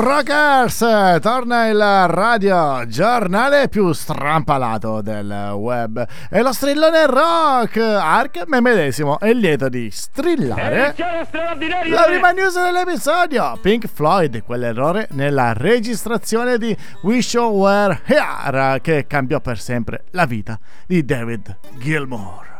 Rockers! Torna il radio giornale più strampalato del web. E lo strillone rock! Ark me medesimo è lieto di strillare la prima news dell'episodio. Pink Floyd, quell'errore nella registrazione di Wish You Were Here che cambiò per sempre la vita di David Gilmour.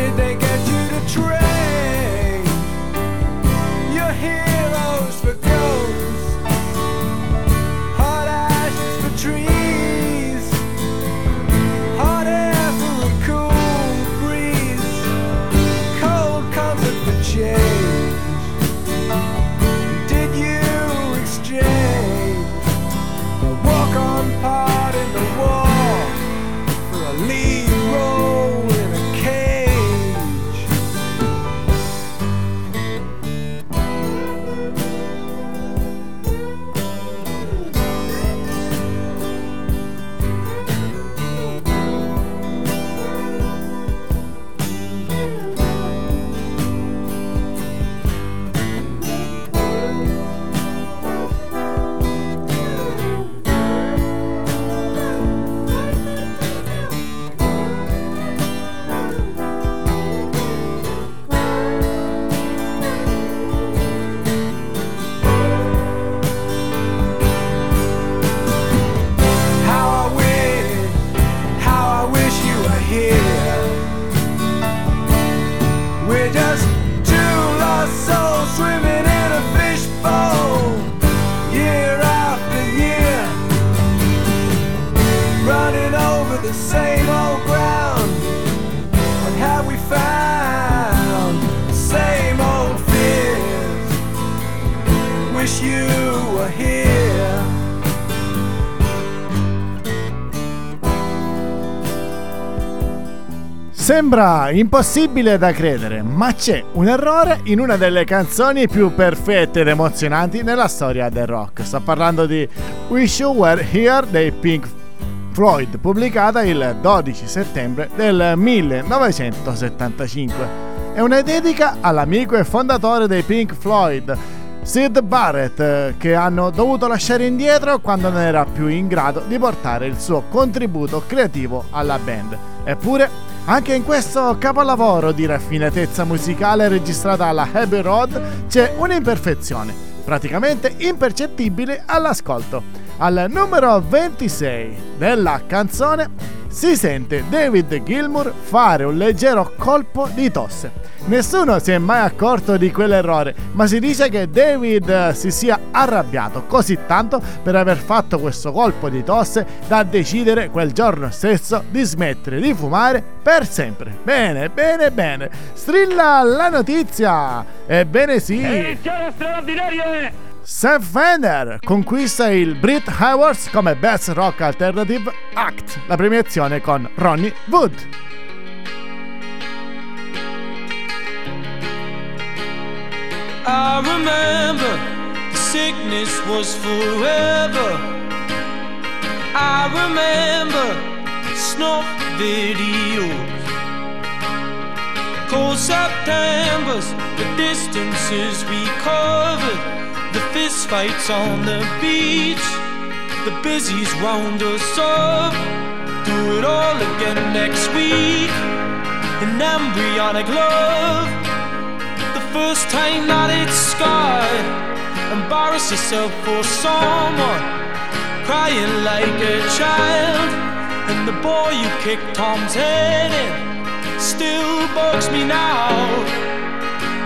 Did they get you to train? Your heroes Sembra impossibile da credere, ma c'è un errore in una delle canzoni più perfette ed emozionanti nella storia del rock. Sto parlando di Wish You Were Here dei Pink Floyd, pubblicata il 12 settembre del 1975. È una dedica all'amico e fondatore dei Pink Floyd, Sid Barrett, che hanno dovuto lasciare indietro quando non era più in grado di portare il suo contributo creativo alla band. Eppure anche in questo capolavoro di raffinatezza musicale registrata alla Abbey Road c'è un'imperfezione, praticamente impercettibile all'ascolto. Al numero 26 della canzone si sente David Gilmour fare un leggero colpo di tosse. Nessuno si è mai accorto di quell'errore, ma si dice che David si sia arrabbiato così tanto per aver fatto questo colpo di tosse da decidere quel giorno stesso di smettere di fumare per sempre. Bene, bene, bene. Strilla la notizia! Ebbene sì! Edizione straordinaria! Sam Fender conquista il Brit Awards come Best Rock Alternative Act, la premiazione con Ronnie Wood. I remember the sickness was forever. I remember snuff videos. Cold Septembers, the distances we covered, the fist fights on the beach, the busies round us up. Do it all again next week. An embryonic love The first time that it's scarred. Embarrass yourself for someone, crying like a child. And the boy you kicked Tom's head in still bugs me now.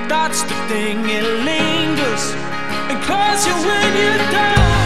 That's the thing, it lingers because you when you die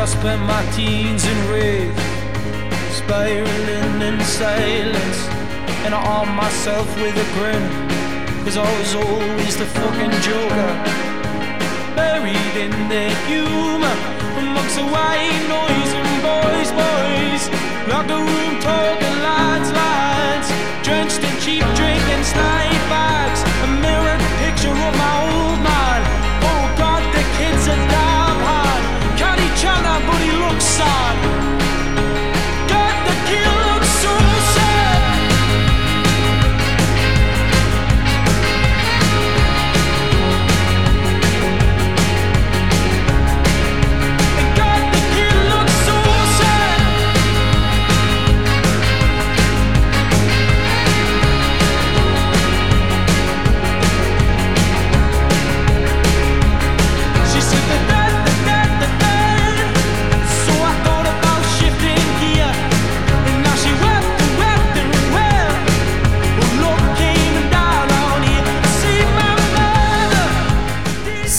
I spent my teens in rage, spiraling in silence. And I arm myself with a grin, cause I was always the fucking joker. Buried in the humor, amongst the white noise and boys, boys. Locked the room, talking lads, lads. Drenched in cheap drink and snide bags. A mirror picture of my old man. Oh god, the kids have died sun.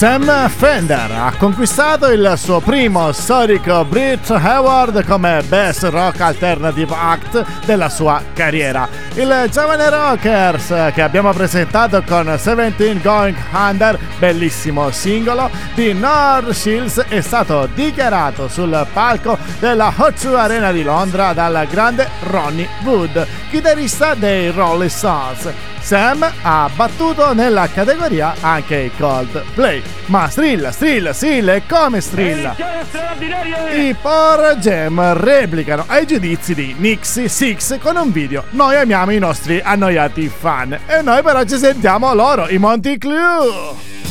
Sam Fender ha conquistato il suo primo storico Brit Award come Best Rock Alternative Act della sua carriera. Il giovane Rockers che abbiamo presentato con 17 Going Under, bellissimo singolo di North Shields, è stato dichiarato sul palco della O2 Arena di Londra dal grande Ronnie Wood, chitarrista dei Rolling Stones. Sam ha battuto nella categoria anche i Coldplay. Ma strilla, strilla, strilla e come strilla? I Power Jam replicano ai giudizi di Nixie Six con un video. Noi amiamo i nostri annoiati fan e noi però ci sentiamo loro, i Monty Clue.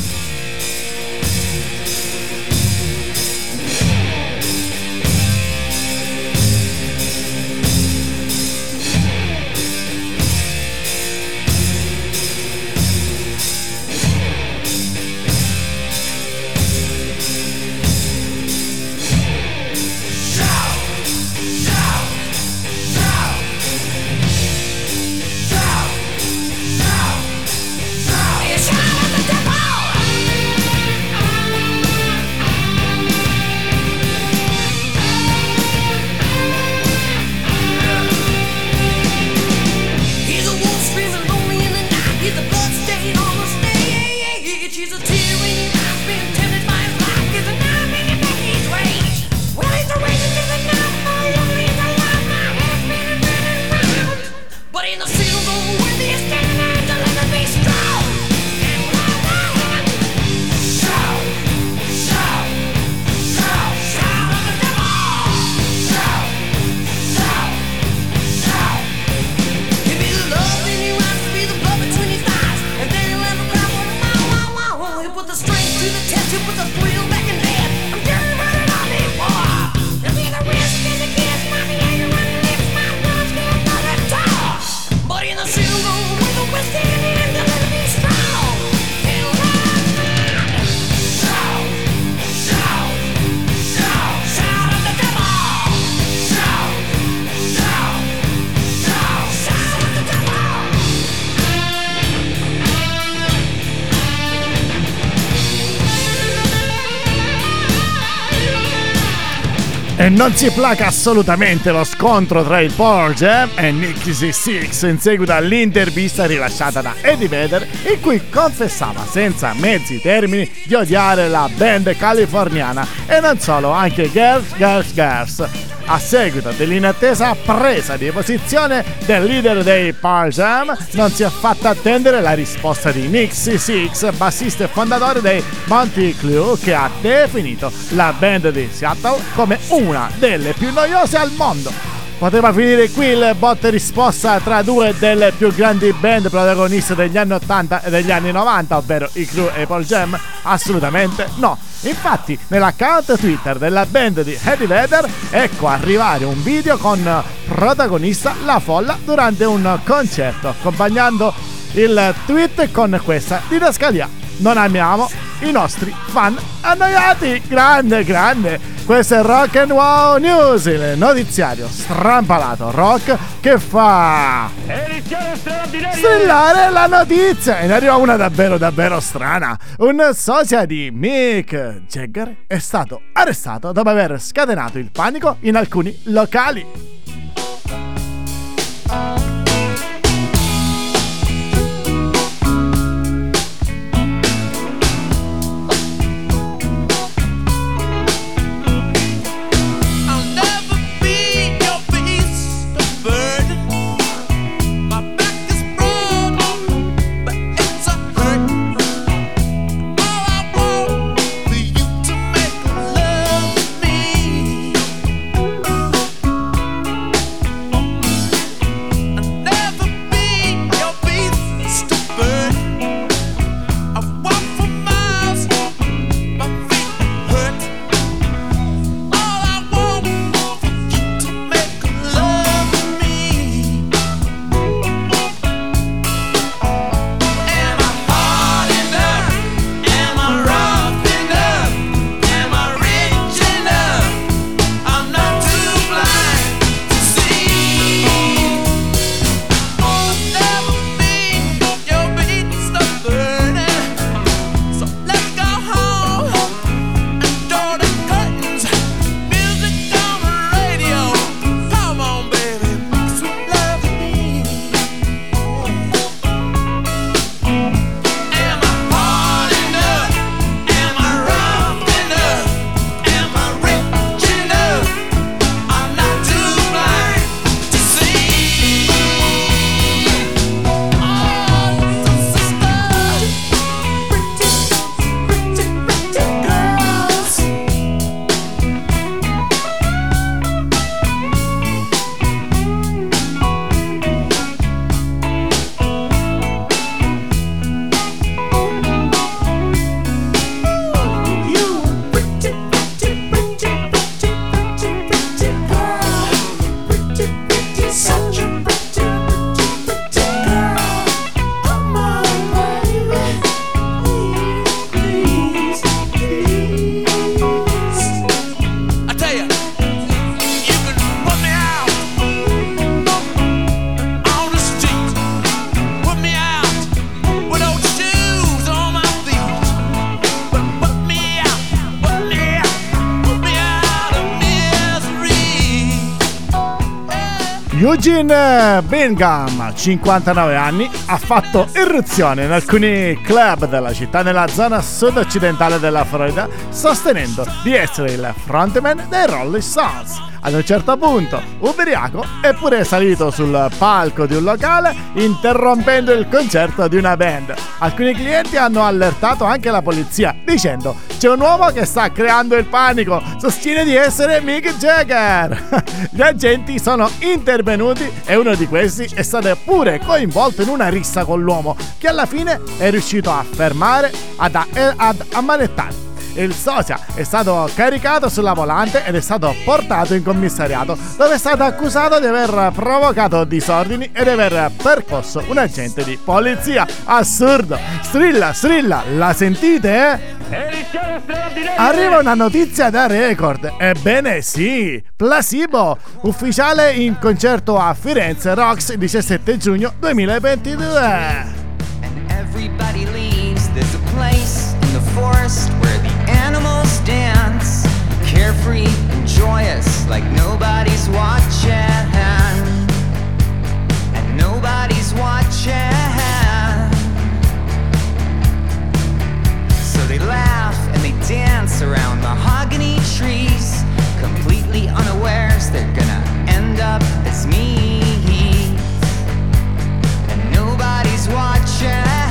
E non si placa assolutamente lo scontro tra il Pearl Jam e Nicky Six in seguito all'intervista rilasciata da Eddie Vedder in cui confessava senza mezzi termini di odiare la band californiana. E non solo, anche Girls, Girls, Girls a seguito dell'inattesa presa di posizione del leader dei Pearl Jam, non si è fatta attendere la risposta di Nick C6, bassista e fondatore dei Monty Clue, che ha definito la band di Seattle come una delle più noiose al mondo. Poteva finire qui il botte risposta tra due delle più grandi band protagoniste degli anni 80 e degli anni 90, ovvero i Crew e Paul Jam? Assolutamente no. Infatti, nell'account Twitter della band di Eddie Vedder, ecco arrivare un video con protagonista la folla durante un concerto, accompagnando il tweet con questa didascalia. Non amiamo i nostri fan annoiati. Grande, grande. Questo è Rock and Wow News, il notiziario strampalato rock che fa strillare la notizia. E ne arriva una davvero, davvero strana. Un sosia di Mick Jagger è stato arrestato dopo aver scatenato il panico in alcuni locali. Eugene Bingham, 59 anni, ha fatto irruzione in alcuni club della città nella zona sud-occidentale della Florida, sostenendo di essere il frontman dei Rolling Stones. Ad un certo punto, ubriaco, è pure salito sul palco di un locale interrompendo il concerto di una band. Alcuni clienti hanno allertato anche la polizia dicendo c'è un uomo che sta creando il panico, sostiene di essere Mick Jagger. Gli agenti sono intervenuti benvenuti e uno di questi è stato pure coinvolto in una rissa con l'uomo che alla fine è riuscito a fermare, ad, ad ammanettare. Il sosia è stato caricato sulla volante ed è stato portato in commissariato, dove è stato accusato di aver provocato disordini e di aver percosso un agente di polizia. Assurdo! Strilla, strilla, la sentite? Arriva una notizia da record. Ebbene sì, Placebo, ufficiale in concerto a Firenze Rocks 17 giugno 2022. everybody leaves, there's a place in the forest where the animals dance, carefree and joyous, like nobody's watching, and nobody's watching. So they laugh and they dance around mahogany trees, completely unawares they're gonna end up as me. And nobody's watching.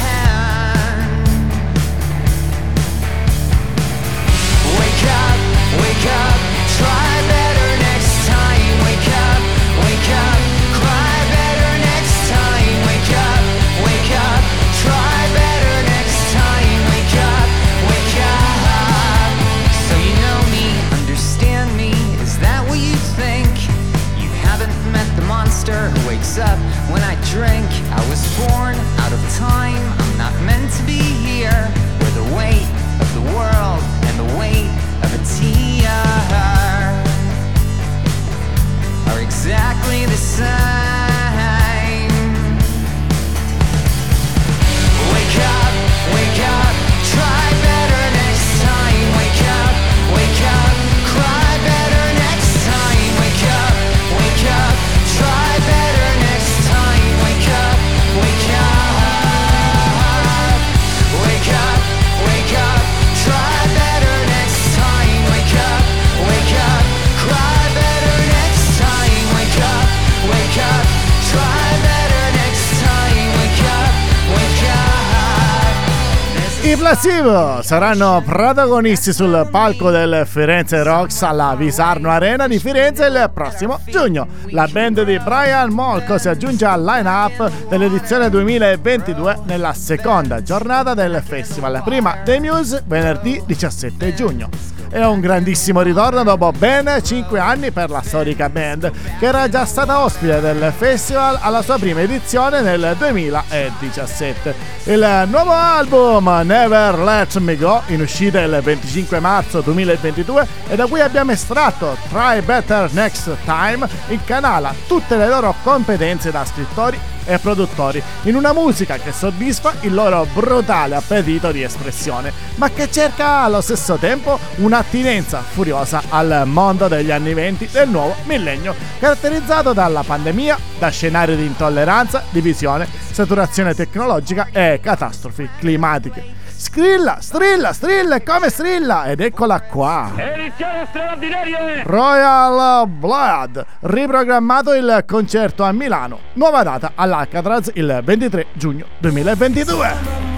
Placebo saranno protagonisti sul palco del Firenze Rocks alla Visarno Arena di Firenze il prossimo giugno. La band di Brian Molko si aggiunge al line-up dell'edizione 2022 nella seconda giornata del festival, prima dei Muse venerdì 17 giugno è un grandissimo ritorno dopo ben 5 anni per la storica band, che era già stata ospite del festival alla sua prima edizione nel 2017. Il nuovo album Never Let Me Go, in uscita il 25 marzo 2022 e da cui abbiamo estratto Try Better Next Time, incanala tutte le loro competenze da scrittori e produttori in una musica che soddisfa il loro brutale appetito di espressione, ma che cerca allo stesso tempo un'attinenza furiosa al mondo degli anni 20 del nuovo millennio, caratterizzato dalla pandemia, da scenari di intolleranza, divisione, saturazione tecnologica e catastrofi climatiche. Scrilla, strilla, strilla e come strilla! Ed eccola qua! Edizione straordinaria! Royal Blood! Riprogrammato il concerto a Milano. Nuova data all'Alcatraz il 23 giugno 2022.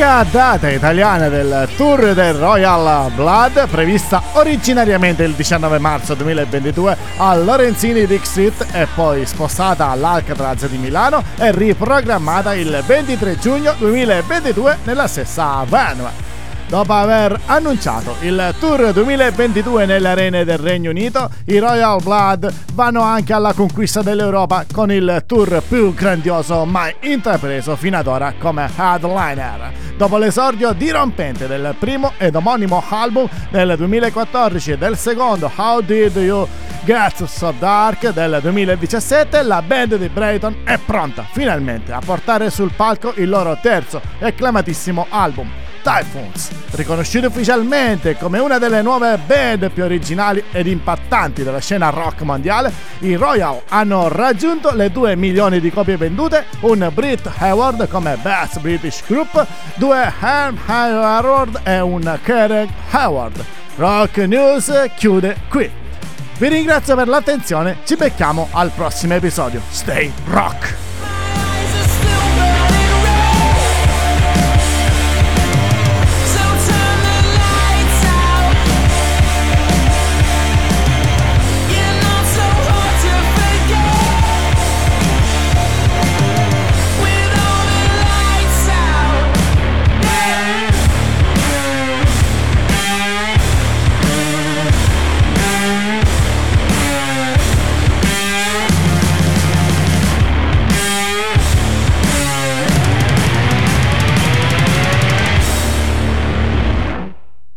L'unica data italiana del tour del Royal Blood, prevista originariamente il 19 marzo 2022 al Lorenzini Dick Street e poi spostata all'Alcatraz di Milano, è riprogrammata il 23 giugno 2022 nella stessa venue. Dopo aver annunciato il Tour 2022 nelle arene del Regno Unito, i Royal Blood vanno anche alla conquista dell'Europa con il tour più grandioso mai intrapreso fino ad ora come headliner. Dopo l'esordio dirompente del primo ed omonimo album del 2014 e del secondo How Did You Get So Dark del 2017, la band di Brayton è pronta finalmente a portare sul palco il loro terzo e acclamatissimo album. Typhoons. Riconosciuti ufficialmente come una delle nuove band più originali ed impattanti della scena rock mondiale, i Royal hanno raggiunto le 2 milioni di copie vendute, un Brit Award come Best British Group, due Ham Award e un Kereg Award. Rock News chiude qui. Vi ringrazio per l'attenzione, ci becchiamo al prossimo episodio. Stay rock!